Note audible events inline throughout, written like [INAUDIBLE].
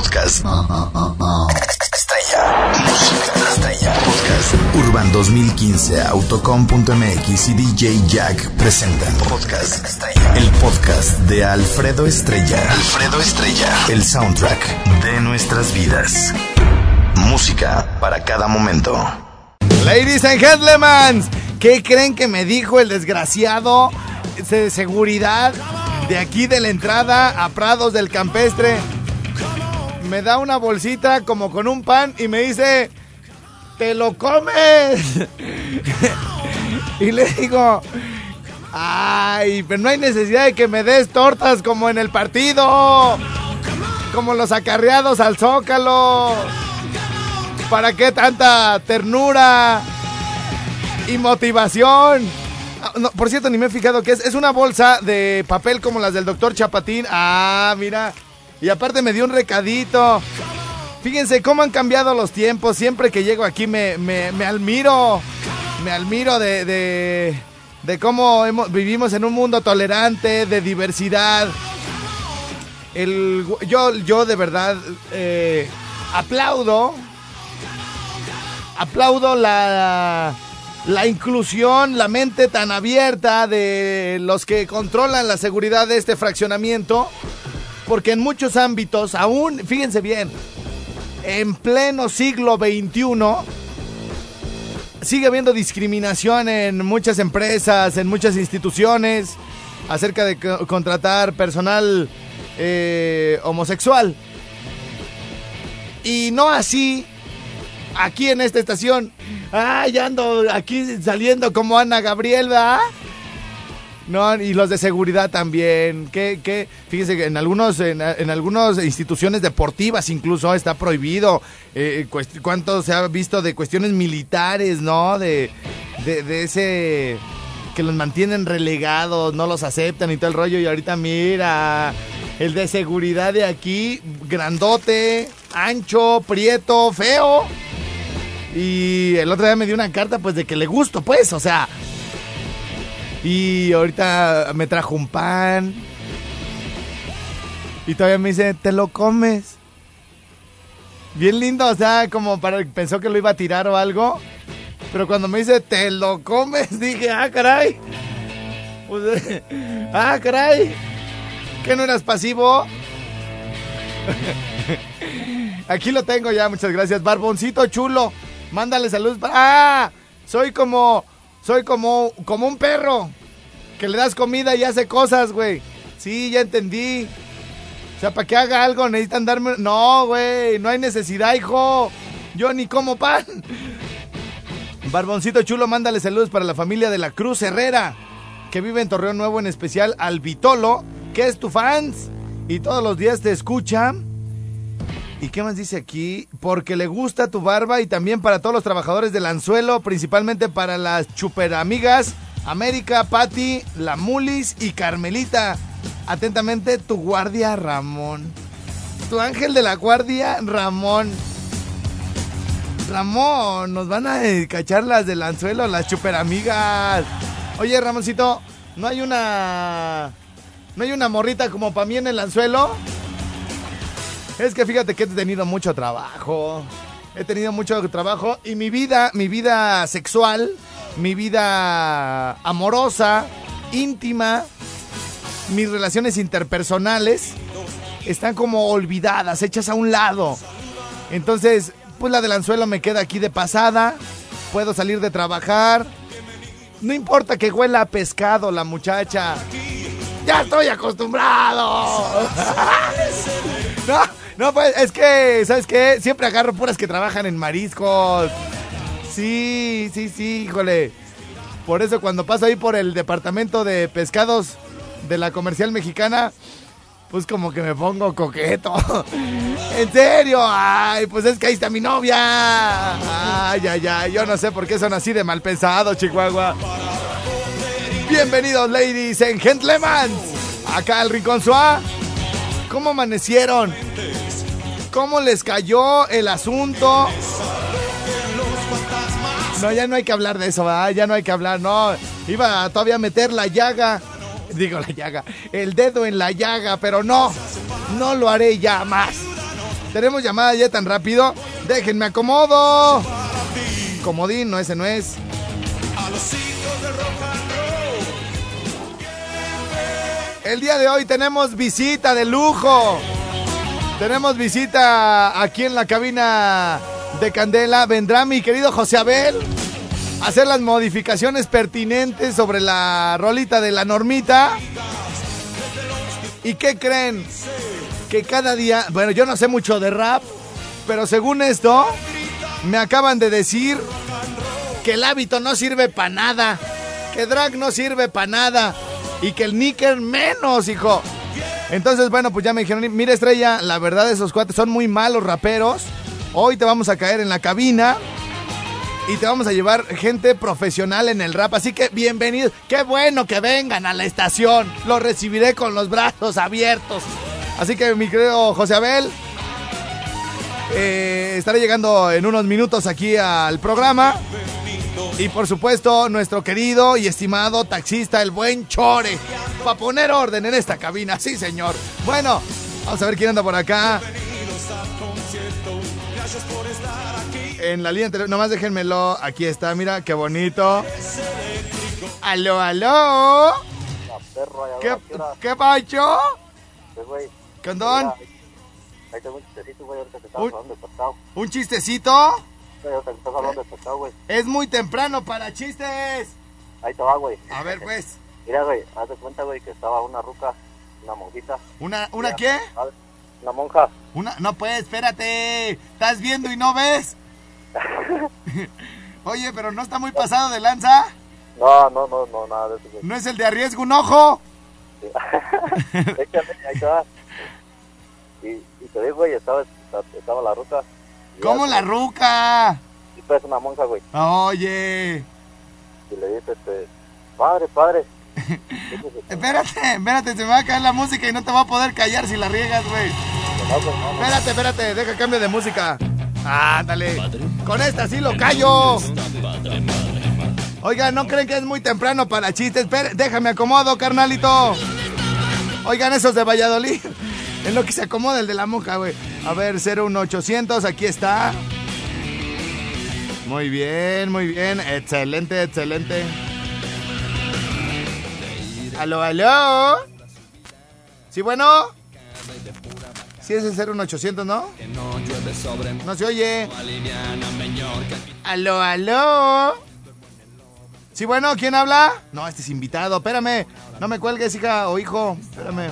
Podcast. Estrella. Música estrella. Podcast. Urban 2015, Autocom.mx y DJ Jack presentan Podcast Estrella. El podcast de Alfredo Estrella. Alfredo Estrella. El soundtrack de nuestras vidas. Música para cada momento. Ladies and gentlemen, ¿qué creen que me dijo el desgraciado de seguridad de aquí de la entrada a Prados del Campestre? Me da una bolsita como con un pan y me dice, ¿te lo comes? [LAUGHS] y le digo, ay, pero no hay necesidad de que me des tortas como en el partido, como los acarreados al zócalo. ¿Para qué tanta ternura y motivación? Ah, no, por cierto, ni me he fijado que es. Es una bolsa de papel como las del doctor Chapatín. Ah, mira. Y aparte me dio un recadito. Fíjense cómo han cambiado los tiempos. Siempre que llego aquí me, me, me admiro. Me admiro de, de, de cómo hemos- vivimos en un mundo tolerante, de diversidad. El, yo, yo de verdad eh, aplaudo aplaudo la, la inclusión, la mente tan abierta de los que controlan la seguridad de este fraccionamiento, porque en muchos ámbitos, aún, fíjense bien, en pleno siglo XXI, sigue habiendo discriminación en muchas empresas, en muchas instituciones, acerca de co- contratar personal eh, homosexual. Y no así aquí en esta estación. Ya ando aquí saliendo como Ana Gabriel, ¿verdad? No, y los de seguridad también. Que, que, fíjense que en algunos, en, en algunas instituciones deportivas incluso está prohibido. Eh, ¿Cuánto se ha visto de cuestiones militares, no? De, de, de ese que los mantienen relegados, no los aceptan y todo el rollo. Y ahorita mira, el de seguridad de aquí, grandote, ancho, prieto, feo. Y el otro día me dio una carta pues de que le gusto, pues, o sea. Y ahorita me trajo un pan. Y todavía me dice, ¿te lo comes? Bien lindo, o sea, como para pensó que lo iba a tirar o algo. Pero cuando me dice, ¿te lo comes? [LAUGHS] Dije, ah, caray. Pues, [LAUGHS] ah, caray. ¿Que no eras pasivo? [LAUGHS] Aquí lo tengo ya, muchas gracias. Barboncito chulo, mándale saludos. ¡Ah! Soy como, soy como, como un perro que le das comida y hace cosas, güey. Sí, ya entendí. O sea, para que haga algo necesitan darme... No, güey, no hay necesidad, hijo. Yo ni como pan. Barboncito chulo, mándale saludos para la familia de la Cruz Herrera, que vive en Torreón Nuevo, en especial al Vitolo, que es tu fans. Y todos los días te escucha. ¿Y qué más dice aquí? Porque le gusta tu barba y también para todos los trabajadores del anzuelo, principalmente para las chuperamigas, América, Patti, La Mulis y Carmelita. Atentamente, tu guardia Ramón. Tu ángel de la guardia Ramón. Ramón, nos van a cachar las del anzuelo, las chuperamigas. Oye, Ramoncito, ¿no hay una... ¿No hay una morrita como para mí en el anzuelo? Es que fíjate que he tenido mucho trabajo. He tenido mucho trabajo y mi vida, mi vida sexual, mi vida amorosa, íntima, mis relaciones interpersonales están como olvidadas, hechas a un lado. Entonces, pues la del anzuelo me queda aquí de pasada. Puedo salir de trabajar. No importa que huela a pescado la muchacha. Ya estoy acostumbrado. [LAUGHS] No, pues es que, ¿sabes qué? Siempre agarro puras que trabajan en mariscos. Sí, sí, sí, híjole. Por eso cuando paso ahí por el departamento de pescados de la comercial mexicana, pues como que me pongo coqueto. [LAUGHS] En serio, ay, pues es que ahí está mi novia. Ay, ay, ay, yo no sé por qué son así de mal pensados, Chihuahua. Bienvenidos, ladies and gentlemen. Acá al Rincón Suá. ¿Cómo amanecieron? ¿Cómo les cayó el asunto? No, ya no hay que hablar de eso. Ya no hay que hablar, no. Iba a todavía meter la llaga. Digo la llaga. El dedo en la llaga, pero no. No lo haré ya más. Tenemos llamada ya tan rápido. Déjenme acomodo. Comodín, no, ese no es. El día de hoy tenemos visita de lujo. Tenemos visita aquí en la cabina de Candela. Vendrá mi querido José Abel a hacer las modificaciones pertinentes sobre la rolita de la normita. ¿Y qué creen? Que cada día, bueno, yo no sé mucho de rap, pero según esto, me acaban de decir que el hábito no sirve para nada, que drag no sirve para nada y que el níquel menos, hijo. Entonces, bueno, pues ya me dijeron, mira estrella, la verdad esos cuates son muy malos raperos. Hoy te vamos a caer en la cabina y te vamos a llevar gente profesional en el rap. Así que bienvenidos. Qué bueno que vengan a la estación. Los recibiré con los brazos abiertos. Así que mi querido José Abel, eh, estaré llegando en unos minutos aquí al programa. Y por supuesto, nuestro querido y estimado taxista, el buen Chore, para poner orden en esta cabina. Sí, señor. Bueno, vamos a ver quién anda por acá. En la línea teléfono, nomás déjenmelo. Aquí está, mira, qué bonito. Aló, aló. ¿Qué, ¿Qué pacho? ¿Qué? Ahí tengo un. ¿Un chistecito? Estás hablando de güey. Es muy temprano para chistes. Ahí te va, güey. A ver, pues. Mira, güey, haz de cuenta, güey, que estaba una ruca, una monjita. ¿Una, una qué? Una monja. Una, no pues, espérate. Estás viendo y no ves. [LAUGHS] Oye, pero no está muy pasado de lanza. No, no, no, no, nada de eso, güey. ¿No es el de arriesgo un ojo? [LAUGHS] Échale, ahí te va. Y, y te digo, güey, estaba, estaba la ruca. ¿Cómo la ruca? Y tú eres una monja, güey. Oye. Y le dice, este, padre, padre. [LAUGHS] Espérate, espérate, se me va a caer la música y no te va a poder callar si la riegas, güey. no, güey, no, no. Espérate, espérate, deja cambio de música. Ándale. Con esta sí lo callo. Oigan, ¿no creen que es muy temprano para chistes? Espere, déjame acomodo, carnalito. Oigan, esos de Valladolid. En lo que se acomoda el de la monja, güey. A ver, 01800, aquí está. Muy bien, muy bien. Excelente, excelente. Aló, aló. Sí, bueno. Sí, es el 01800, ¿no? No se oye. Aló, aló. Sí, bueno, ¿quién habla? No, este es invitado. Espérame. No me cuelgues, hija o hijo. Espérame.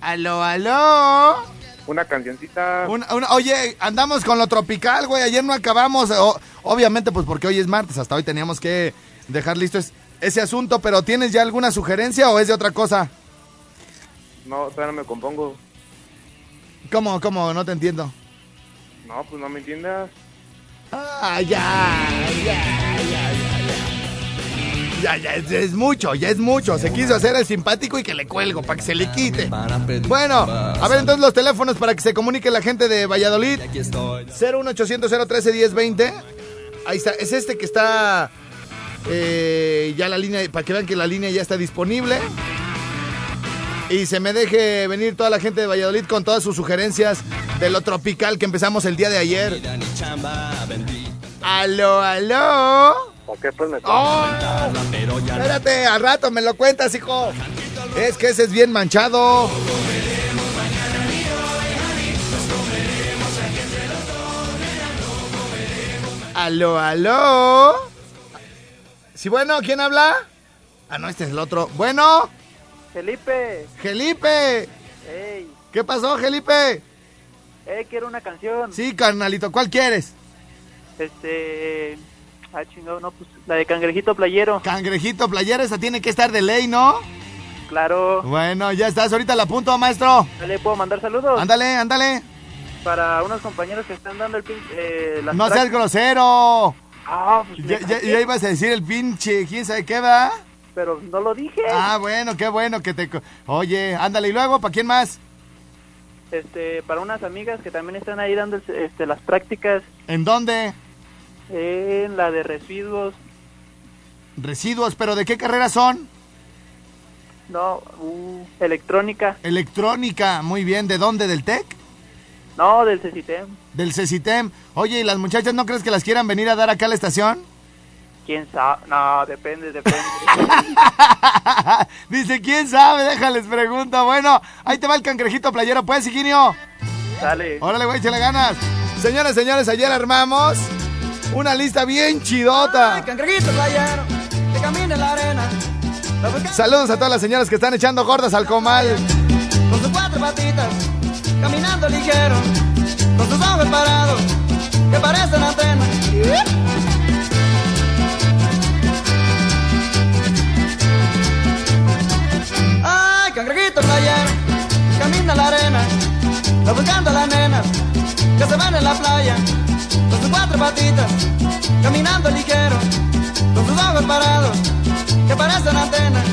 Aló, aló. Una cancioncita. Una- una- oye, andamos con lo tropical, güey. Ayer no acabamos. O- obviamente, pues porque hoy es martes. Hasta hoy teníamos que dejar listo es- ese asunto. Pero ¿tienes ya alguna sugerencia o es de otra cosa? No, todavía no me compongo. ¿Cómo, cómo? No te entiendo. No, pues no me entiendas. Ah, ya, ya, ya, ya, es, es mucho, ya es mucho. Se quiso hacer el simpático y que le cuelgo para que se le quite. Bueno, a ver entonces los teléfonos para que se comunique la gente de Valladolid. 01800 013 1020. Ahí está, es este que está eh, ya la línea, para que vean que la línea ya está disponible. Y se me deje venir toda la gente de Valladolid con todas sus sugerencias de lo tropical que empezamos el día de ayer. Aló, aló. ¿Para qué pues me Oh, espérate, al rato me lo cuentas, hijo. Es que ese es bien manchado. Aló, aló. Sí, bueno, ¿quién habla? Ah, no, este es el otro. Bueno, Felipe, Gelipe. hey, ¿Qué pasó, Gelipe? hey, quiero una canción. Sí, carnalito, ¿cuál quieres? Este, ah, chingado, no, pues la de Cangrejito Playero. Cangrejito, playera, esa tiene que estar de ley, ¿no? Claro, Bueno, ya estás, ahorita la apunto, maestro. ¿le puedo mandar saludos? Ándale, ándale. Para unos compañeros que están dando el pin, eh, las No seas grosero. Ah, pues Ya, ya- ibas a decir el pinche, ¿quién sabe qué va? pero no lo dije. Ah, bueno, qué bueno que te... Oye, ándale, y luego, ¿para quién más? Este, para unas amigas que también están ahí dando este, las prácticas ¿En dónde? En la de residuos. Residuos, pero ¿de qué carrera son? No, uh, electrónica. Electrónica, muy bien. ¿De dónde? ¿Del TEC? No, del CECITEM. Del CECITEM. Oye, ¿y las muchachas no crees que las quieran venir a dar acá a la estación? ¿Quién sabe? No, depende, depende. [LAUGHS] Dice, ¿quién sabe? Déjales pregunta. Bueno, ahí te va el cangrejito playero, pues, Higinio. Dale. Órale, güey, le ganas. Señoras, señores, ayer armamos una lista bien chidota. Saludos a todas las señoras que están echando gordas al comal. Con sus cuatro patitas, caminando ligero. Con sus ojos parados, que parecen antenas. Ay, cangrejito playero, camina en la arena. Buscando a las nenas que se van en la playa. Con sus cuatro patitas, caminando ligero. Con sus ojos parados, que parecen antenas.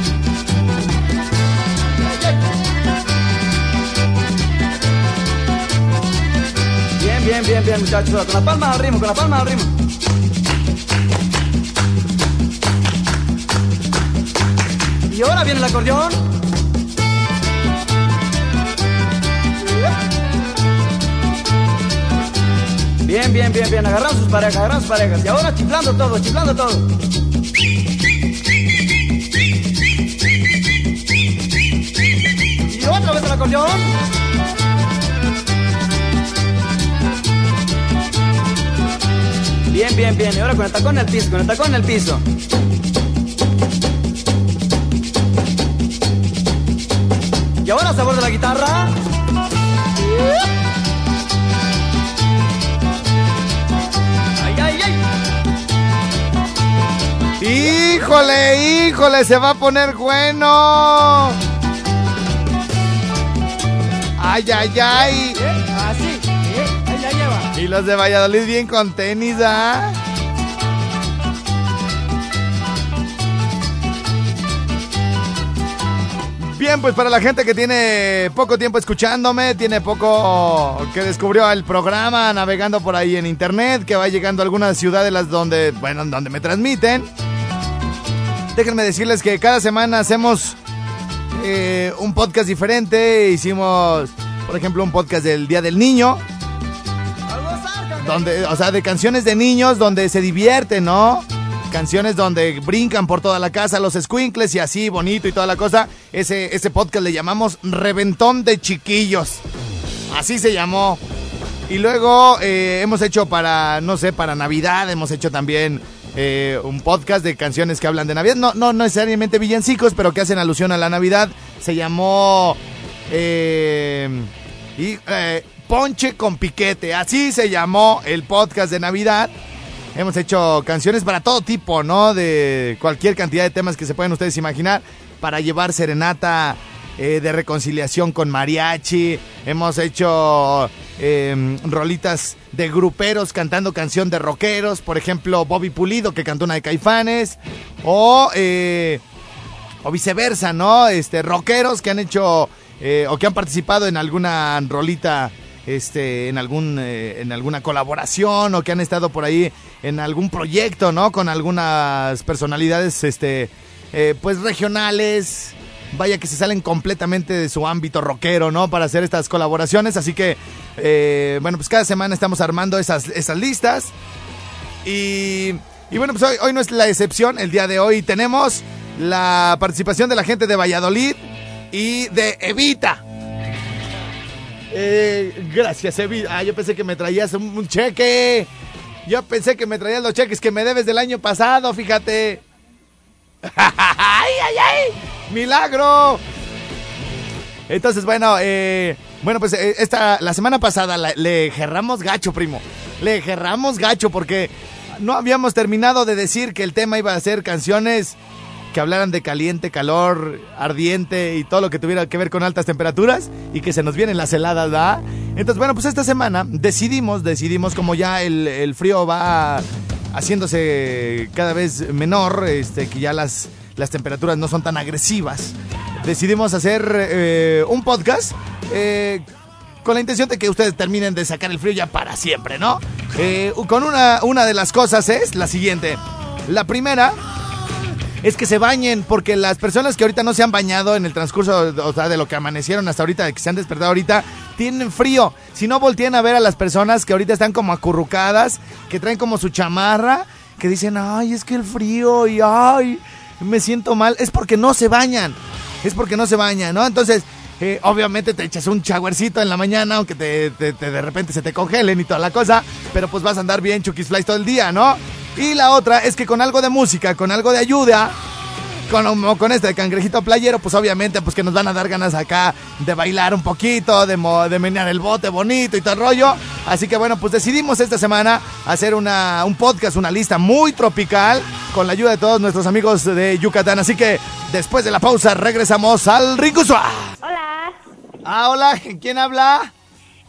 Bien, bien, bien, bien, muchachos. Con las palmas al ritmo, con las palmas al ritmo. Y ahora viene el acordeón. Bien, bien, bien, bien. Agarramos sus parejas, agarramos sus parejas. Y ahora chiflando todo, chiflando todo. Y otra vez el acordeón. Bien, bien, bien. Y ahora con el tacón en el piso, con el tacón en el piso. Y ahora sabor de la guitarra. Híjole, híjole, se va a poner bueno. Ay, ay, ay. Eh, Así. Eh, Ahí la lleva. Y los de Valladolid bien con tenis, ¿ah? Bien, pues para la gente que tiene poco tiempo escuchándome, tiene poco que descubrió el programa, navegando por ahí en internet, que va llegando a algunas ciudades las donde, bueno, donde me transmiten. Déjenme decirles que cada semana hacemos eh, un podcast diferente. Hicimos, por ejemplo, un podcast del Día del Niño donde, o sea, de canciones de niños donde se divierten, ¿no? Canciones donde brincan por toda la casa los squinkles y así, bonito y toda la cosa. Ese, ese podcast le llamamos Reventón de Chiquillos. Así se llamó. Y luego eh, hemos hecho para, no sé, para Navidad, hemos hecho también eh, un podcast de canciones que hablan de Navidad. No, no necesariamente villancicos, pero que hacen alusión a la Navidad. Se llamó... eh, y, eh, Ponche con Piquete. Así se llamó el podcast de Navidad. Hemos hecho canciones para todo tipo, ¿no? De cualquier cantidad de temas que se pueden ustedes imaginar. Para llevar serenata eh, de reconciliación con mariachi. Hemos hecho eh, rolitas de gruperos cantando canción de rockeros. Por ejemplo, Bobby Pulido que cantó una de Caifanes. O, eh, o viceversa, ¿no? Este, rockeros que han hecho eh, o que han participado en alguna rolita este, en, algún, eh, en alguna colaboración o que han estado por ahí en algún proyecto, ¿no? Con algunas personalidades, este, eh, pues regionales. Vaya que se salen completamente de su ámbito rockero, ¿no? Para hacer estas colaboraciones. Así que, eh, bueno, pues cada semana estamos armando esas, listas. Y, y bueno, pues hoy, hoy no es la excepción. El día de hoy tenemos la participación de la gente de Valladolid y de Evita. Eh, gracias, Evita. Ah, yo pensé que me traías un, un cheque. Yo pensé que me traías los cheques que me debes del año pasado, fíjate. [LAUGHS] ¡Milagro! Entonces, bueno, eh, bueno, pues eh, esta, la semana pasada le gerramos gacho, primo. Le gerramos gacho porque no habíamos terminado de decir que el tema iba a ser canciones que hablaran de caliente, calor, ardiente y todo lo que tuviera que ver con altas temperaturas y que se nos vienen las heladas, ¿verdad? Entonces, bueno, pues esta semana decidimos, decidimos como ya el, el frío va haciéndose cada vez menor, este, que ya las, las temperaturas no son tan agresivas, decidimos hacer eh, un podcast eh, con la intención de que ustedes terminen de sacar el frío ya para siempre, ¿no? Eh, con una, una de las cosas es la siguiente. La primera es que se bañen, porque las personas que ahorita no se han bañado en el transcurso, o sea, de lo que amanecieron hasta ahorita, de que se han despertado ahorita, tienen frío. Si no voltean a ver a las personas que ahorita están como acurrucadas, que traen como su chamarra, que dicen, ay, es que el frío y ay, me siento mal, es porque no se bañan. Es porque no se bañan, ¿no? Entonces, eh, obviamente te echas un chaguercito en la mañana, aunque te, de repente se te congelen y toda la cosa, pero pues vas a andar bien chukis flies todo el día, ¿no? Y la otra es que con algo de música, con algo de ayuda, con, con este cangrejito playero, pues obviamente pues que nos van a dar ganas acá de bailar un poquito, de, de menear el bote bonito y todo el rollo. Así que bueno, pues decidimos esta semana hacer una, un podcast, una lista muy tropical con la ayuda de todos nuestros amigos de Yucatán. Así que después de la pausa regresamos al Rincuso. Hola, Ah, hola, ¿quién habla?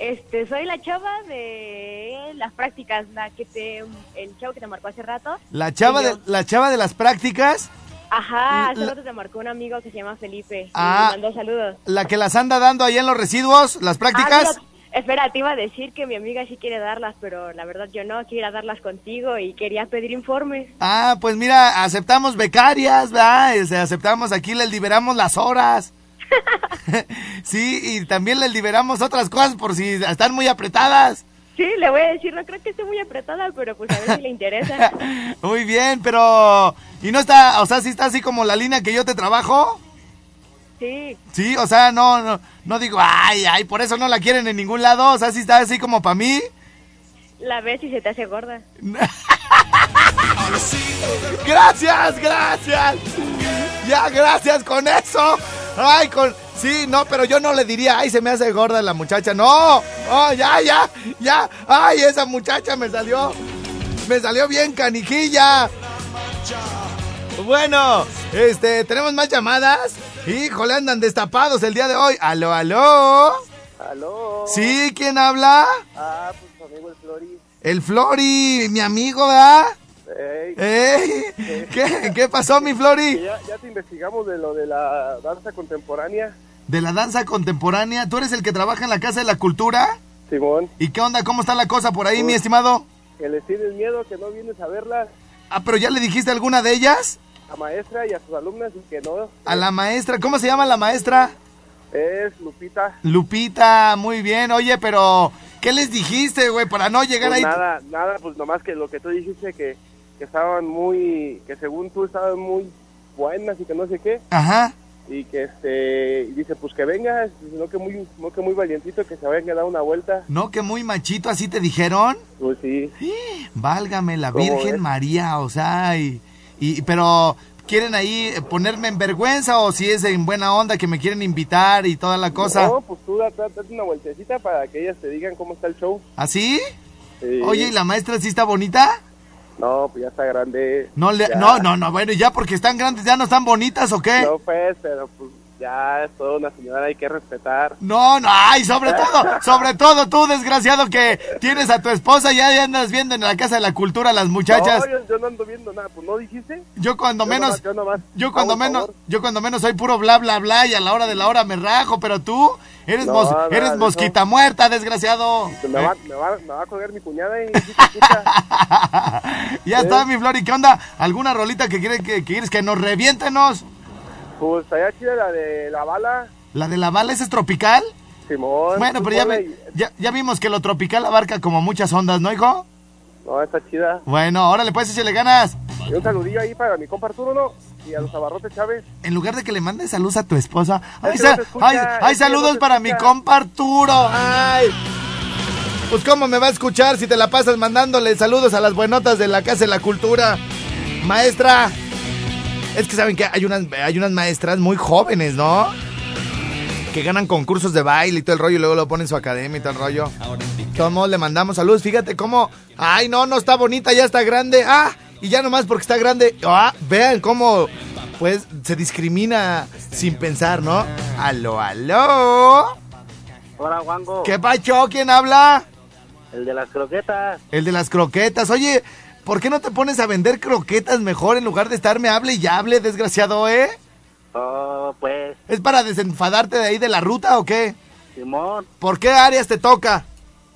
este, soy la chava de las prácticas, la que te, el chavo que te marcó hace rato. La chava, de, la chava de las prácticas, Ajá, hace rato te marcó un amigo que se llama Felipe. Ah. Y me mandó saludos. la que las anda dando ahí en los residuos, las prácticas. Ah, mira, espera, te iba a decir que mi amiga sí quiere darlas, pero la verdad yo no, quiero darlas contigo y quería pedir informes. Ah, pues mira, aceptamos becarias, ¿verdad? Aceptamos aquí, les liberamos las horas. [LAUGHS] sí, y también les liberamos otras cosas por si están muy apretadas. Sí, le voy a decir, no creo que esté muy apretada, pero pues a ver si le interesa. [LAUGHS] Muy bien, pero... ¿Y no está, o sea, sí está así como la línea que yo te trabajo? Sí, Sí, o sea, no, no, no digo, ay, ay, por eso no la quieren en ningún lado, o sea, sí está así como para mí. la ves y se te hace gorda. [LAUGHS] Gracias, gracias. Ya, gracias con eso. Ay, con... Sí, no, pero yo no le diría, ay, se me hace gorda la muchacha. No, oh, ya, ya, ya. Ay, esa muchacha me salió, me salió bien canijilla. Bueno, este, tenemos más llamadas. Híjole, andan destapados el día de hoy. Aló, aló. Aló. Sí, ¿quién habla? Ah, pues tu amigo el Flori. El Flori, mi amigo, ¿verdad? Ey. ¿Qué, ¿Qué pasó, mi Flori? ya, ya te investigamos de lo de la danza contemporánea, De la danza contemporánea. ¿Tú eres el que trabaja en la Casa de la Cultura? Simón. ¿Y qué onda? ¿Cómo está la cosa por ahí, mi estimado? Que les tienes miedo, que no vienes a verla Ah, pero ya le dijiste alguna de ellas? A maestra y a sus alumnas y que no. A la maestra. ¿Cómo se llama la maestra? Es Lupita. Lupita, muy bien. Oye, pero ¿qué les dijiste, güey? Para no llegar Pues ahí. nada, nada, pues nomás que lo que tú dijiste que, que estaban muy, que según tú estaban muy buenas y que no sé qué, Ajá. y que este, y dice pues que venga, no que muy, no que muy valientito, que se venga a dar una vuelta, ¿No que muy machito así te dijeron? pues sí, [GASPS] Válgame la ¿Cómo Virgen? María, o sea, y, y- pero ¿quieren ahí ponerme en vergüenza o si es en buena onda que me quieren invitar y toda la cosa? no, pues tú date, date una vueltecita para que ellas te digan cómo está el show. ¿Así? Sí. Oye, ¿y la maestra sí está bonita? No, pues ya está grande. No, le, no, no, no, bueno, ¿y ya porque están grandes ya no están bonitas o qué? No, pues, pero pues ya es toda una señora, hay que respetar. No, no, ay, sobre todo, sobre todo tú, desgraciado, que tienes a tu esposa y ya andas viendo en la Casa de la Cultura a las muchachas. No, yo, yo no ando viendo nada, pues no dijiste. Yo cuando Yo menos, nomás- yo nomás yo cuando menos, yo cuando menos soy puro bla bla bla y a la hora de la hora me rajo, pero tú eres No, mos- nada eres mosquita muerta, desgraciado. Me va, me, va, me va a colgar mi cuñada y [LAUGHS] ya está, mi Flor, ¿y qué onda? ¿Alguna rolita que quieres que, que quieres que nos reviéntenos? Pues allá chida la de la bala, ¿La de la bala esa es tropical? Simón. Bueno, pero ya, vi- ya, ya vimos que lo tropical abarca como muchas ondas, ¿no, hijo? No, está chida. Bueno, ahora le puedes echarle ganas. Y un saludillo ahí para mi compa Arturo, ¿no? Y a los abarrotes Chávez. En lugar de que le mandes saludos a tu esposa, ay, no escucha, ay, no saludos para mi compa Arturo. Ay. Pues cómo me va a escuchar si te la pasas mandándole saludos a las buenotas de la Casa de la Cultura. Maestra, es que saben que hay unas, hay unas maestras muy jóvenes, ¿no? Que ganan concursos de baile y todo el rollo y luego lo ponen en su academia y todo el rollo. Todos le mandamos saludos. Fíjate cómo. Ay, no, no está bonita, ya está grande. Ah, y ya nomás porque está grande. Ah, vean cómo. Pues se discrimina sin pensar, ¿no? Aló, aló. Hola, Wango. ¿Qué pacho? ¿Quién habla? El de las croquetas. El de las croquetas. Oye, ¿por qué no te pones a vender croquetas mejor en lugar de estarme hable y hable, desgraciado, eh? Oh, pues, ¿Es para desenfadarte de ahí de la ruta o qué? Simón. ¿Por qué áreas te toca?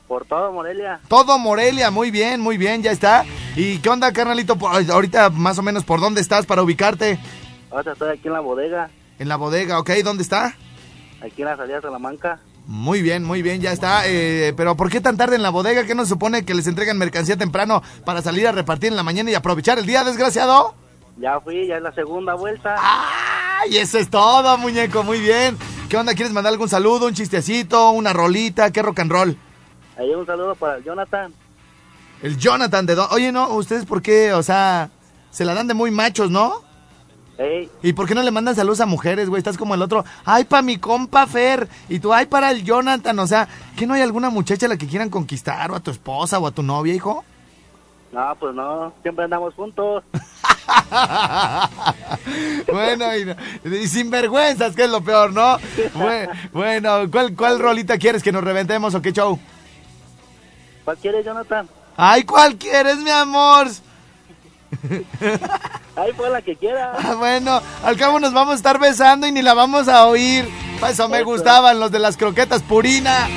Por todo, Morelia. Todo Morelia, muy bien, muy bien, ya está. ¿Y qué onda, carnalito? Por- ahorita más o menos por dónde estás para ubicarte. Ahora estoy aquí en la bodega, En la bodega, ¿ok? ¿Dónde está? aquí en la salida de Salamanca. Muy bien, muy bien, ya está. Eh, pero ¿por qué tan tarde en la bodega? ¿Qué nos supone que les entregan mercancía temprano para salir a repartir en la mañana y aprovechar el día, desgraciado? Ya fui, ya es la segunda vuelta. ¡Ay, eso es todo, muñeco! Muy bien. ¿Qué onda? ¿Quieres mandar algún saludo, un chistecito, una rolita? ¿Qué rock and roll? Ahí un saludo para el Jonathan. El Jonathan de... Don- Oye, ¿no? ¿Ustedes por qué? O sea, se la dan de muy machos, ¿no? Hey, ¿Y por qué no le mandan saludos a mujeres, güey? Estás como el otro. Ay, para mi compa Fer. Y tú, ay, para el Jonathan. O sea, ¿que no hay alguna muchacha a la que quieran conquistar? O a tu esposa o a tu novia, hijo. no, pues no, siempre andamos juntos. [LAUGHS] bueno, y, y sin vergüenzas, que es lo peor, ¿no? Bue- Bueno, ¿cuál, ¿cuál rolita quieres que nos reventemos o qué show? ¿Cuál quieres, Jonathan? Ay, ¿cuál quieres, mi amor? [LAUGHS] Ahí fue la que quiera. [LAUGHS] Ah, bueno, al cabo nos vamos a estar besando y ni la vamos a oír. Para eso me gustaban los de las croquetas purina.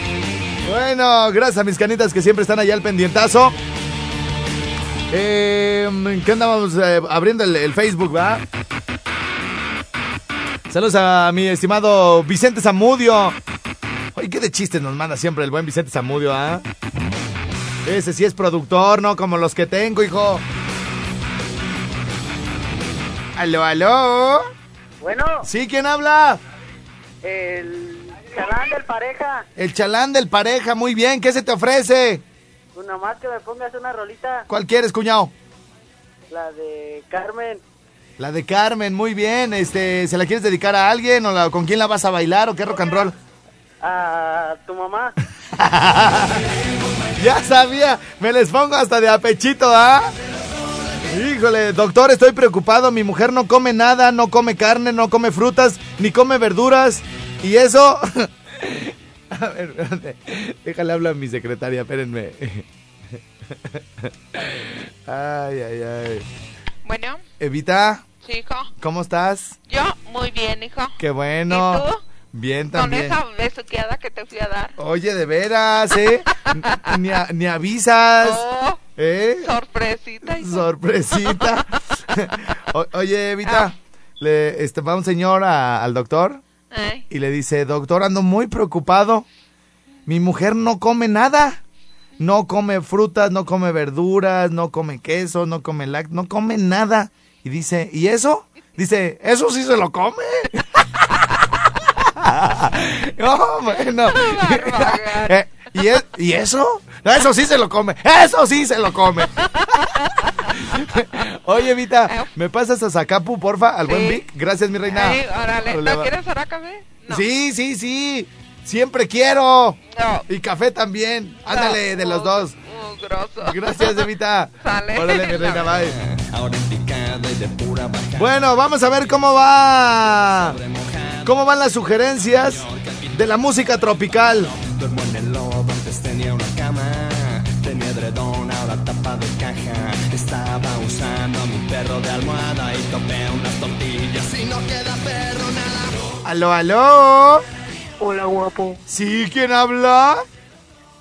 Bueno, gracias a mis canitas que siempre están allá al pendientazo. Eh, ¿Qué andábamos eh, abriendo el, el Facebook, va? Saludos a mi estimado Vicente Zamudio. Oye, qué de chistes nos manda siempre el buen Vicente Zamudio, ¿ah? Ese sí es productor, no como los que tengo, hijo. Aló, aló. Bueno, ¿Sí? ¿Quién habla? el chalán del pareja. El chalán del pareja, muy bien. ¿Qué se te ofrece? Pues nomás que me pongas una rolita, ¿Cuál quieres, cuñado? la de Carmen. La de Carmen, muy bien. Este, ¿Se la quieres dedicar a alguien o la- con quién la vas a bailar o qué rock and roll? A tu mamá. [LAUGHS] Ya sabía, me les pongo hasta de apechito, ¿ah? Híjole, doctor, estoy preocupado. Mi mujer no come nada, no come carne, no come frutas, ni come verduras. Y eso. [LAUGHS] A ver, espérate. Déjale hablar a mi secretaria, espérenme. Ay, ay, ay. Bueno, Evita, sí, hijo. ¿cómo estás? Yo, muy bien, hijo. Qué bueno. ¿Y tú? Bien Con también. esa besuqueada que te fui a dar. Oye, de veras, ¿eh? [LAUGHS] ni, a- ni avisas. Oh, ¿Eh? sorpresita, hijo. Sorpresita. [LAUGHS] O- oye, Evita, le, este, va un señor a- al doctor y le dice, doctor, ando muy preocupado. Mi mujer no come nada. No come frutas, no come verduras, no come queso, no come lácteos, no come nada. Y dice, ¿y eso? Dice, eso sí se lo come. No, bueno. [LAUGHS] [LAUGHS] ¿y, es- ¿Y eso? No, eso sí se lo come. Eso sí se lo come. [LAUGHS] Oye, Vita, ¿me pasas a Zacapu, porfa? Al buen Sí. Vic. Gracias, mi reina. Ay, órale. ¿No quieres ahora café? No. Sí, sí, sí. Siempre quiero. No. Y café también. Ándale, No. de los dos. Uh, grosso. Gracias, Evita. Sale. Órale, mi reina, bye. Ahora en picada y de pura. Bueno, vamos a ver cómo va. ¿Cómo van las sugerencias de la música tropical? Duermo en el lodo, antes tenía una cama. Tenía edredón, ahora tapa de caja. Estaba usando a mi perro de almohada y topé unas tortillas y no queda perro nada. Aló, aló. Hola, guapo. ¿Sí? ¿Quién habla?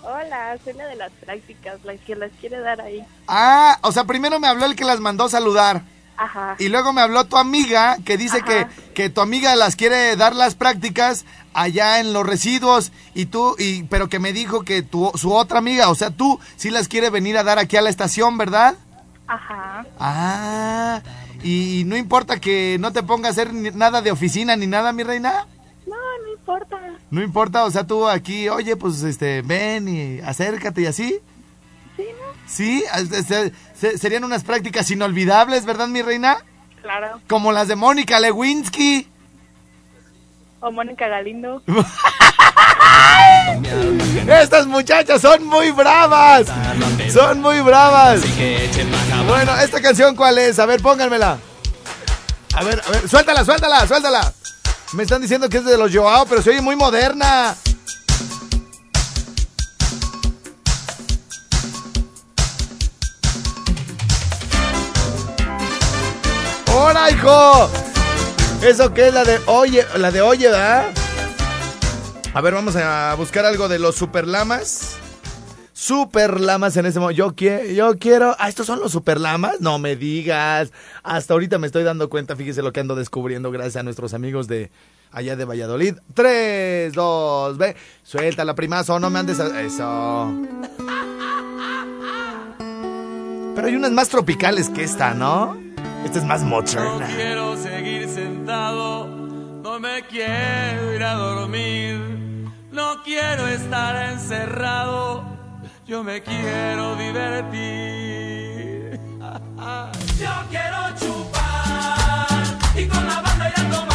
Hola, soy la de las prácticas, la que las quiere dar ahí. Ah, o sea, primero me habló el que las mandó saludar. Ajá. Y luego me habló tu amiga que dice que, Ajá. que tu amiga las quiere dar las prácticas allá en los residuos y tú, y, pero que me dijo que tu, su otra amiga, o sea, tú sí las quiere venir a dar aquí a la estación, ¿verdad? Ajá. Ah, y, no importa que no te ponga a hacer ni- nada de oficina ni nada, mi reina. No, no importa. No importa, o sea, tú aquí, oye, pues este, ven y acércate y así. Sí, serían unas prácticas inolvidables, ¿verdad, mi reina? Claro. Como las de Mónica Lewinsky. O Mónica Galindo. [LAUGHS] Estas muchachas son muy bravas. Son muy bravas. Así que echen baja. Bueno, ¿esta canción cuál es? A ver, pónganmela. A ver, a ver, suéltala, suéltala, suéltala. Me están diciendo que es de los Joao, pero se oye muy moderna. ¡Hola, hijo! ¿Eso qué es la de oye? La de oye, ¿verdad? A ver, vamos a buscar algo de los superlamas. super lamas en ese momento. Yo, quiero, yo quiero. Ah, estos son los super lamas. No me digas. Hasta ahorita me estoy dando cuenta. Fíjese lo que ando descubriendo gracias a nuestros amigos de allá de Valladolid. 3, 2, ve. Suelta la primazo. No me andes. a- Eso. Pero hay unas más tropicales que esta, ¿no? Esta es más No moderna. quiero seguir sentado, no me quiero ir a dormir, no quiero estar encerrado, yo me quiero divertir. [LAUGHS] Yo quiero chupar y con la banda ir a tomar,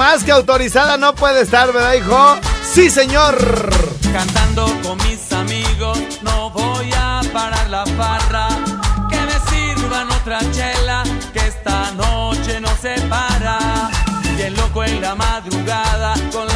Más que autorizada no puede estar, ¿verdad, hijo? Sí, señor. Cantando con mis amigos, no voy a parar la farra. Que me sirvan otra chela, que esta noche no se para. Bien loco en la madrugada, con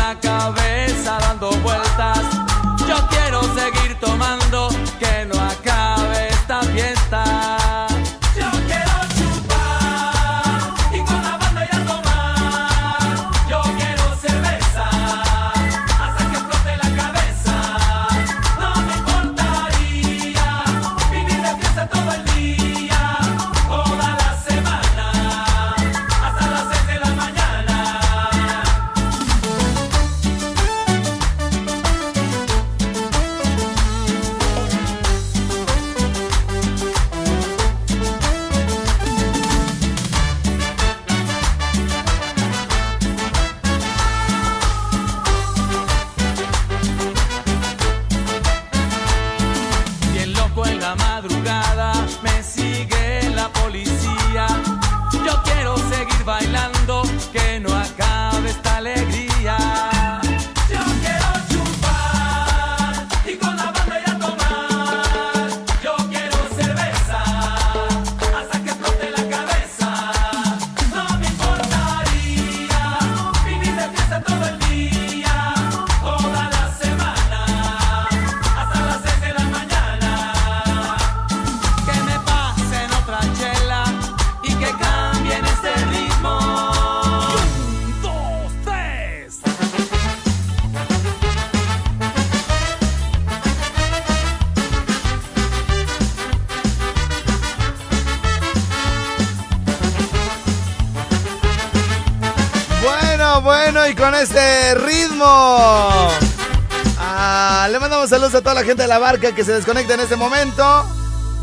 saludos a toda la gente de la barca que se desconecta en este momento.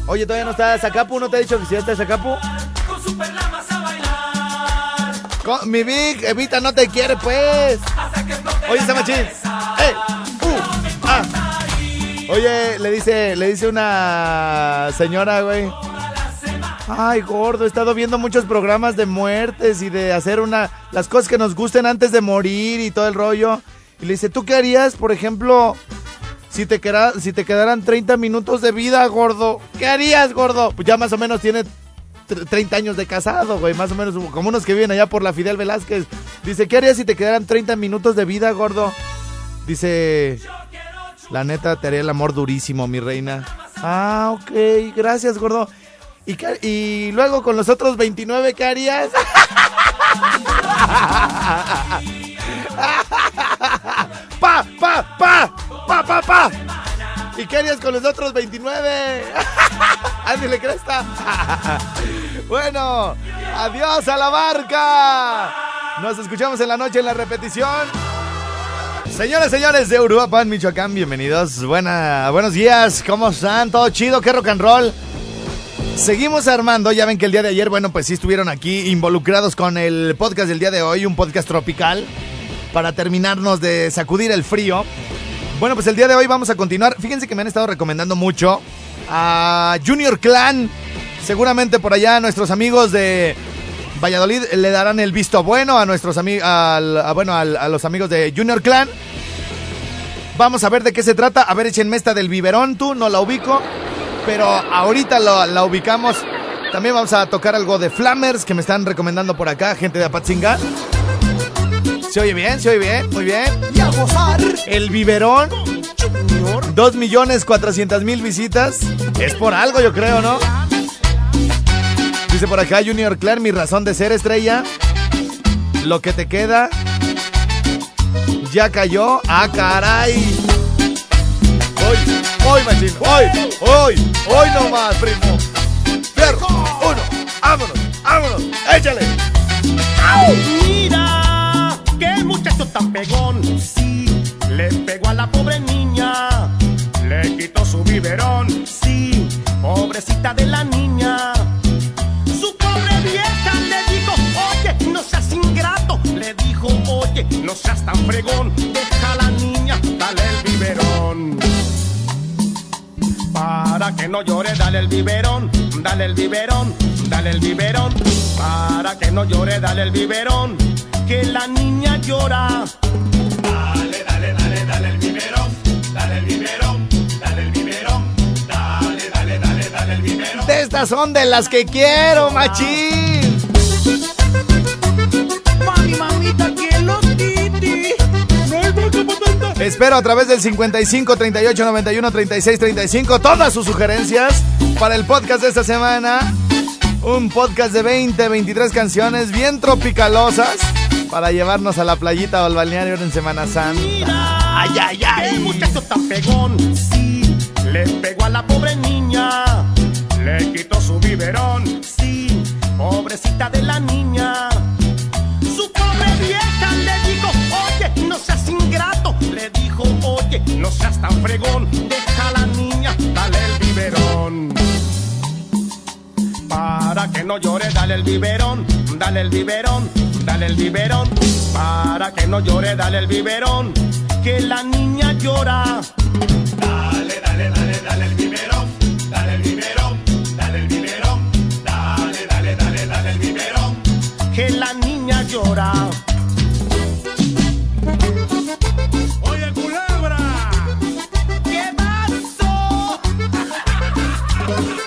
Oye, todavía no está Zacapu, ¿no te ha dicho que si ya está Zacapu? Con super lamas a bailar. Mi Vic, Evita no te quiere, pues. Oye, está machín. ¡Eh! ¡Uh! ¡Ah! Oye, le dice, le dice una señora, güey. Ay, gordo, he estado viendo muchos programas de muertes y de hacer una las cosas que nos gusten antes de morir y todo el rollo. Y le dice, ¿tú qué harías, por ejemplo, si te, si te quedaran 30 minutos de vida, gordo? ¿Qué harías, gordo? Pues ya más o menos tiene tr- 30 años de casado, güey, más o menos como unos que viven allá por la Fidel Velázquez. Dice, ¿qué harías si te quedaran 30 minutos de vida, gordo? Dice, la neta, te haría el amor durísimo, mi reina. Ah, ok, gracias, gordo. ¿Y, y luego con los otros 29, ¿qué harías? [LAUGHS] ¡Pa, pa, pa! ¡Pa! ¿Y qué harías con los otros 29? Ándale, cresta. bueno, adiós a la barca. Nos escuchamos en la noche en la repetición. Señores, señores de Uruapan, Michoacán, bienvenidos. Buena, buenos días, ¿cómo están? ¿Todo chido? ¿Qué rock and roll? Seguimos armando, ya ven que el día de ayer, bueno, pues sí estuvieron aquí involucrados con el podcast del día de hoy, un podcast tropical, para terminarnos de sacudir el frío. Bueno, pues el día de hoy vamos a continuar. Fíjense que me han estado recomendando mucho a Junior Clan. Seguramente por allá nuestros amigos de Valladolid le darán el visto bueno a nuestros amigos, bueno, a los amigos de Junior Clan. Vamos a ver de qué se trata. A ver, échenme esta del biberón, tú, no la ubico. Pero ahorita la ubicamos También vamos a tocar algo de Flammers que me están recomendando por acá, gente de Apatzingán. ¿Se oye bien? ¿Se oye bien? Muy bien. Y a gozar. El biberón. Dos millones cuatrocientas mil visitas. Es por algo, yo creo, ¿no? Dice por acá Junior Clan, mi razón de ser estrella. Lo que te queda. Ya cayó. ¡Ah, caray! Hoy, hoy, machín. Hoy, hoy, hoy nomás, primo. Fierro. Uno. Vámonos, vámonos. Échale. Mira, qué muchacho tan pegón. Sí, le pegó a la pobre niña. Le quitó su biberón. Sí, pobrecita de la niña. Su pobre vieja le dijo, oye, no seas ingrato. Le dijo, oye, no seas tan fregón. Deja a la niña, dale el biberón. Para que no llore, dale el biberón, dale el biberón, dale el biberón. Para que no llore, dale el biberón, que la niña llora. Dale, dale, dale, dale el biberón, dale el biberón, dale el biberón, dale, dale, dale, dale el biberón. De estas son de las que quiero, machín. Mami, mamita, ¿quién los titi? No hay boca patata. Espero a través del 55 38 91 36 35 todas sus sugerencias para el podcast de esta semana. Un podcast de 20, 23 canciones bien tropicalosas para llevarnos a la playita o al balneario en Semana Santa. Ay, ay, ay. El muchacho tan pegón, sí, le pegó a la pobre niña. Le quitó su biberón, sí, pobrecita de la niña. Su pobre vieja le dijo, oye, no seas ingrato. Le dijo, oye, no seas tan fregón. Deja a la niña, dale el biberón. Para que no llore, dale el biberón, dale el biberón, dale el biberón. Para que no llore, dale el biberón, que la niña llora. Dale, dale, dale, dale el biberón, dale el biberón, dale el biberón, dale, dale, dale, dale el biberón, que la niña llora. Oye, culebra, ¿qué pasó? [LAUGHS]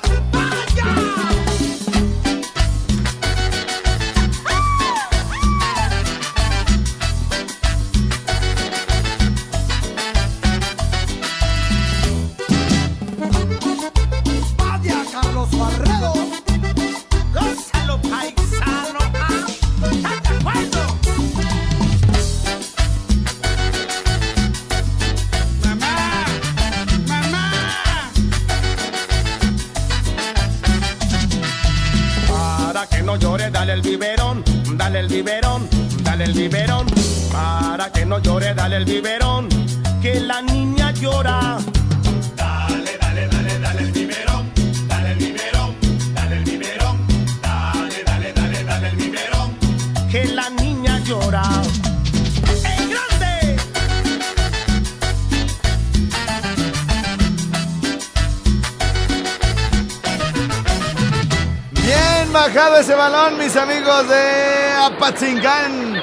Apatzingán.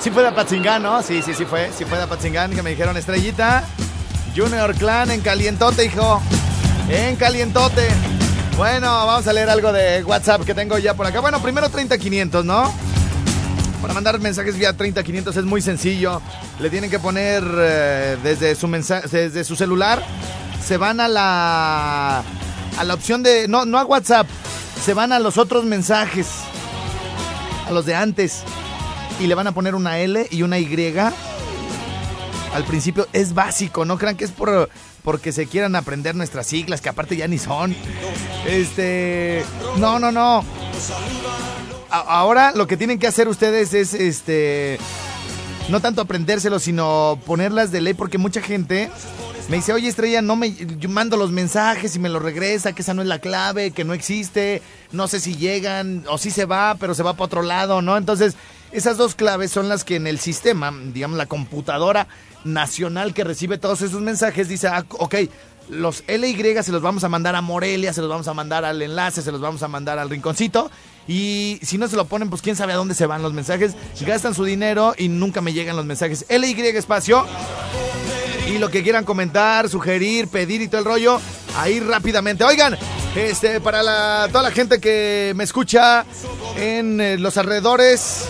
Sí fue de Apatzingán, ¿no? Sí, sí, sí fue. Sí fue de Apatzingán que me dijeron estrellita. Junior Clan en calientote, hijo. En calientote. Bueno, vamos a leer algo de WhatsApp que tengo ya por acá. Bueno, primero 30500, ¿no? Para mandar mensajes vía 30500 es muy sencillo. Le tienen que poner eh, desde, su mensa- desde su celular. Se van a la a la opción de no no a WhatsApp. Se van a los otros mensajes. A los de antes. Y le van a poner una L y una Y. Al principio es básico, no crean que es por porque se quieran aprender nuestras siglas, que aparte ya ni son. Este, no, no, no. A- ahora lo que tienen que hacer ustedes es este no tanto aprendérselo, sino ponerlas de ley porque mucha gente me dice, "Oye, Estrella, no me yo mando los mensajes y me los regresa, que esa no es la clave, que no existe, no sé si llegan o si se va, pero se va para otro lado, ¿no?" Entonces, esas dos claves son las que en el sistema, digamos la computadora nacional que recibe todos esos mensajes dice, ah, ok, los LY se los vamos a mandar a Morelia, se los vamos a mandar al enlace, se los vamos a mandar al rinconcito. Y si no se lo ponen, pues quién sabe a dónde se van los mensajes. Gastan su dinero y nunca me llegan los mensajes. LY espacio. Y lo que quieran comentar, sugerir, pedir y todo el rollo, ahí rápidamente. Oigan, Este, para toda la gente que me escucha en eh, los alrededores,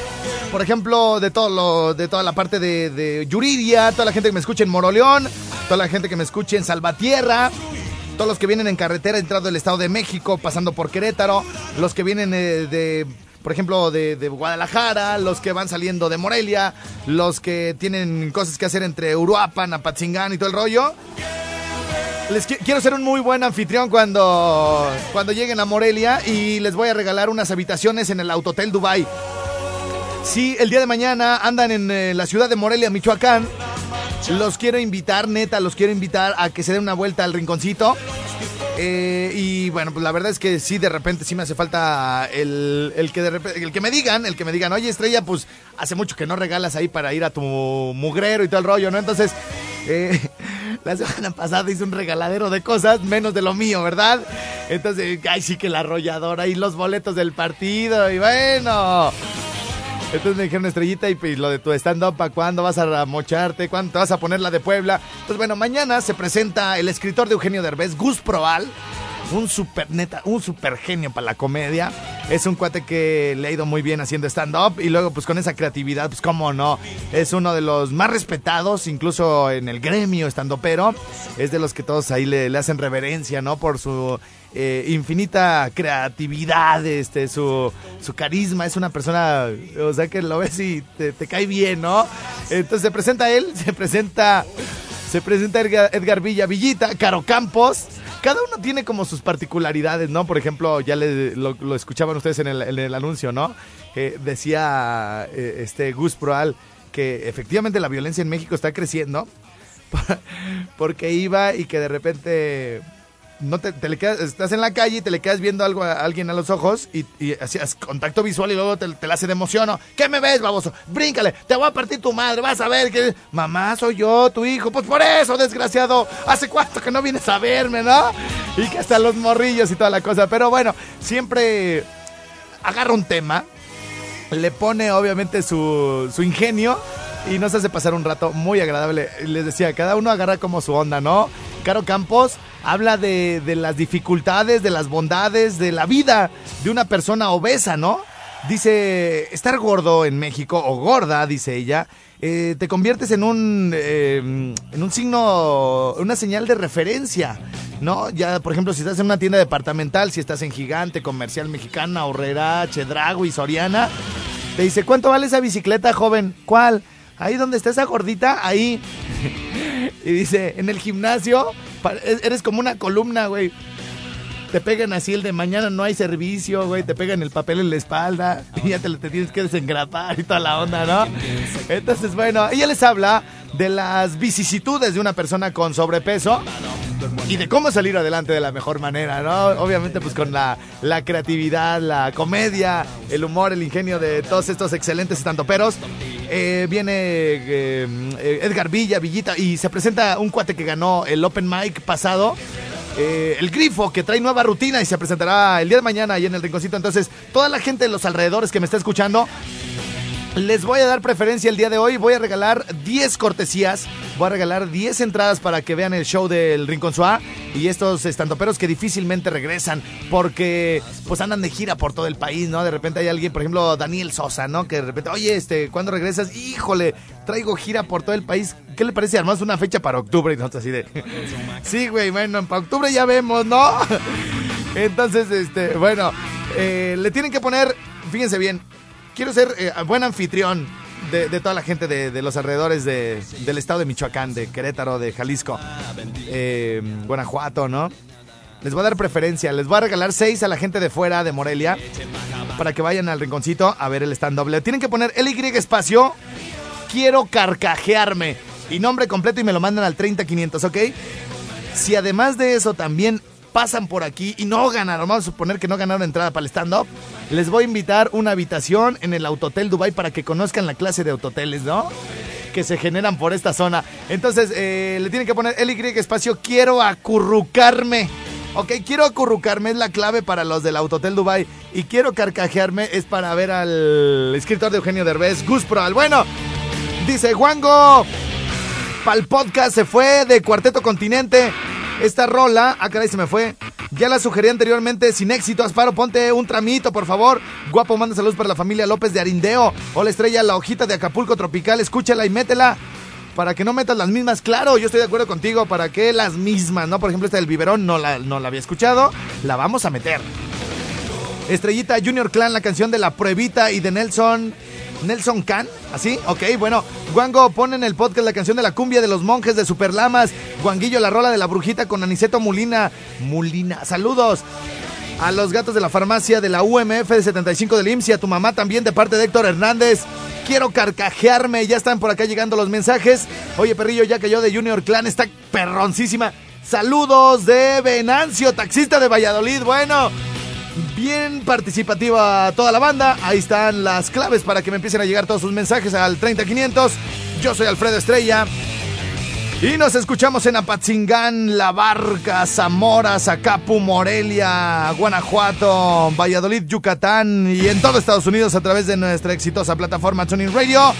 por ejemplo, de todo lo, de toda la parte de, de Yuridia, toda la gente que me escucha en Moroleón, toda la gente que me escucha en Salvatierra, todos los que vienen en carretera entrando del Estado de México, pasando por Querétaro, los que vienen eh, de, por ejemplo, de, Guadalajara, los que van saliendo de Morelia, los que tienen cosas que hacer entre Uruapan, Apatzingán y todo el rollo. Les qui- quiero ser un muy buen anfitrión cuando, cuando lleguen a Morelia y les voy a regalar unas habitaciones en el Autotel Dubai. Si el día de mañana andan en eh, la ciudad de Morelia, Michoacán, los quiero invitar, neta, los quiero invitar a que se den una vuelta al rinconcito. Eh, y bueno, pues la verdad es que sí, de repente sí me hace falta el, el que de repente, el que me digan, el que me digan, oye Estrella, pues hace mucho que no regalas ahí para ir a tu mugrero y todo el rollo, ¿no? Entonces, eh, [LAUGHS] la semana pasada hice un regaladero de cosas, menos de lo mío, ¿verdad? Entonces, ay, sí que la arrolladora y los boletos del partido, y bueno. Entonces me dijeron estrellita y pues, lo de tu stand-up, ¿para cuándo vas a mocharte? ¿Cuándo te vas a poner la de Puebla? Pues bueno, mañana se presenta el escritor de Eugenio Derbez, Gus Proal. Un super neta, un super genio para la comedia. Es un cuate que le ha ido muy bien haciendo stand-up y luego pues con esa creatividad, pues cómo no. Es uno de los más respetados, incluso en el gremio stand-upero. Es de los que todos ahí le, hacen reverencia, ¿no? Por su eh, infinita creatividad, este, su, su carisma. Es una persona, o sea, que lo ves y te, te cae bien, ¿no? Entonces se presenta él, se presenta, se presenta Edgar, Edgar Villa Villita, Caro Campos. Cada uno tiene como sus particularidades, ¿no? Por ejemplo, ya le- lo, escuchaban ustedes en el, en el anuncio, ¿no? Eh, decía eh, este Gus Proal que efectivamente la violencia en México está creciendo [LAUGHS] porque iba y que de repente no te, te le quedas, estás en la calle y te le quedas viendo algo a alguien a los ojos y, hacías contacto visual y luego te, la hace de emoción. ¿no? ¿Qué me ves, baboso? Bríncale, te voy a partir tu madre, vas a ver que mamá soy yo, tu hijo. Pues por eso, desgraciado, hace cuánto que no vienes a verme, ¿no? Y que hasta los morrillos y toda la cosa. Pero bueno, siempre agarra un tema, le pone obviamente su, su ingenio y nos hace pasar un rato muy agradable. Les decía, cada uno agarra como su onda, ¿no? Caro Campos habla de, las dificultades, de las bondades, de la vida de una persona obesa, ¿no? Dice, estar gordo en México, o gorda, dice ella, eh, te conviertes en un, eh, en un signo, una señal de referencia, ¿no? Ya, por ejemplo, si estás en una tienda departamental, si estás en Gigante, Comercial Mexicana, Horrera, y Soriana, te dice, ¿cuánto vale esa bicicleta, joven? ¿Cuál? Ahí donde está esa gordita, ahí. Y dice, en el gimnasio, e- eres como una columna, güey. Te pegan así el de mañana no hay servicio, güey. Te pegan el papel en la espalda y ya te, te tienes que desengrapar y toda la onda, ¿no? Entonces, bueno, ella les habla de las vicisitudes de una persona con sobrepeso y de cómo salir adelante de la mejor manera, ¿no? Obviamente, pues con la, la creatividad, la comedia, el humor, el ingenio de todos estos excelentes estandoperos. Eh, viene eh, Edgar Villa, Villita, y se presenta un cuate que ganó el Open Mic pasado. eh, el Grifo, que trae nueva rutina y se presentará el día de mañana ahí en el Rinconcito. Entonces, toda la gente de los alrededores que me está escuchando, les voy a dar preferencia el día de hoy. Voy a regalar 10 cortesías. Voy a regalar 10 entradas para que vean el show del Rincón Suá. Y estos estandoperos que difícilmente regresan porque pues andan de gira por todo el país, ¿no? De repente hay alguien, por ejemplo, Daniel Sosa, ¿no? Que de repente, oye, este, ¿cuándo regresas? Híjole, traigo gira por todo el país. ¿Qué le parece? Armás una fecha para octubre y nosotros así de... [LAUGHS] sí, güey, bueno, para octubre ya vemos, ¿no? [LAUGHS] Entonces, este, bueno, eh, le tienen que poner, fíjense bien, quiero ser eh, buen anfitrión de, toda la gente de, los alrededores de- del estado de Michoacán, de Querétaro, de Jalisco, eh, Guanajuato, ¿no? Les voy a dar preferencia, les voy a regalar seis a la gente de fuera de Morelia para que vayan al rinconcito a ver el stand-up. Le tienen que poner LY espacio, quiero carcajearme y nombre completo y me lo mandan al 30500, ¿ok? Si además de eso también pasan por aquí y no ganaron, vamos a suponer que no ganaron entrada para el stand-up, les voy a invitar una habitación en el Autotel Dubai para que conozcan la clase de autoteles, ¿no? Que se generan por esta zona. Entonces, eh, le tienen que poner LY espacio, quiero acurrucarme. Ok, quiero acurrucarme es la clave para los del Autotel Dubai y quiero carcajearme es para ver al escritor de Eugenio Derbez, Gus Proal. Bueno, dice Juango, pa'l podcast se fue de Cuarteto Continente. Esta rola, ah caray, se me fue. Ya la sugerí anteriormente, sin éxito. Asparo, ponte un tramito, por favor. Guapo, manda saludos para la familia López de Arindeo. Hola, estrella, la hojita de Acapulco Tropical. Escúchala y métela. Para que no metas las mismas, claro, yo estoy de acuerdo contigo. Para que las mismas, ¿no? Por ejemplo, esta del biberón no la, no la había escuchado. La vamos a meter. Estrellita Junior Clan, la canción de la pruebita y de Nelson. Nelson Can, ¿así? Ok, bueno. Guango pone en el podcast la canción de la cumbia de los monjes de Superlamas. Guanguillo, la rola de la brujita con Aniceto Mulina. Mulina, saludos. A los gatos de la farmacia de la UMF de 75 del IMSS y a tu mamá también de parte de Héctor Hernández. Quiero carcajearme, ya están por acá llegando los mensajes. Oye, perrillo, ya yo de Junior Clan está perroncísima. Saludos de Venancio, taxista de Valladolid. Bueno, bien participativa toda la banda. Ahí están las claves para que me empiecen a llegar todos sus mensajes al 30500. Yo soy Alfredo Estrella. Y nos escuchamos en Apatzingán, La Barca, Zamora, Zacapu, Morelia, Guanajuato, Valladolid, Yucatán y en todo Estados Unidos a través de nuestra exitosa plataforma Tuning Radio.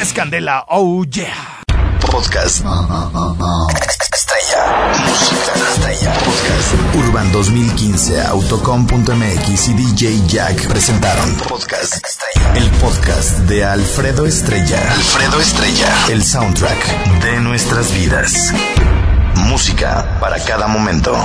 Escandela, oh yeah. Podcast. Estrella. Música estrella. Podcast. Urban 2015, Autocom.mx y DJ Jack presentaron Podcast Estrella. El podcast de Alfredo Estrella. Alfredo Estrella. El soundtrack de nuestras vidas. Música para cada momento.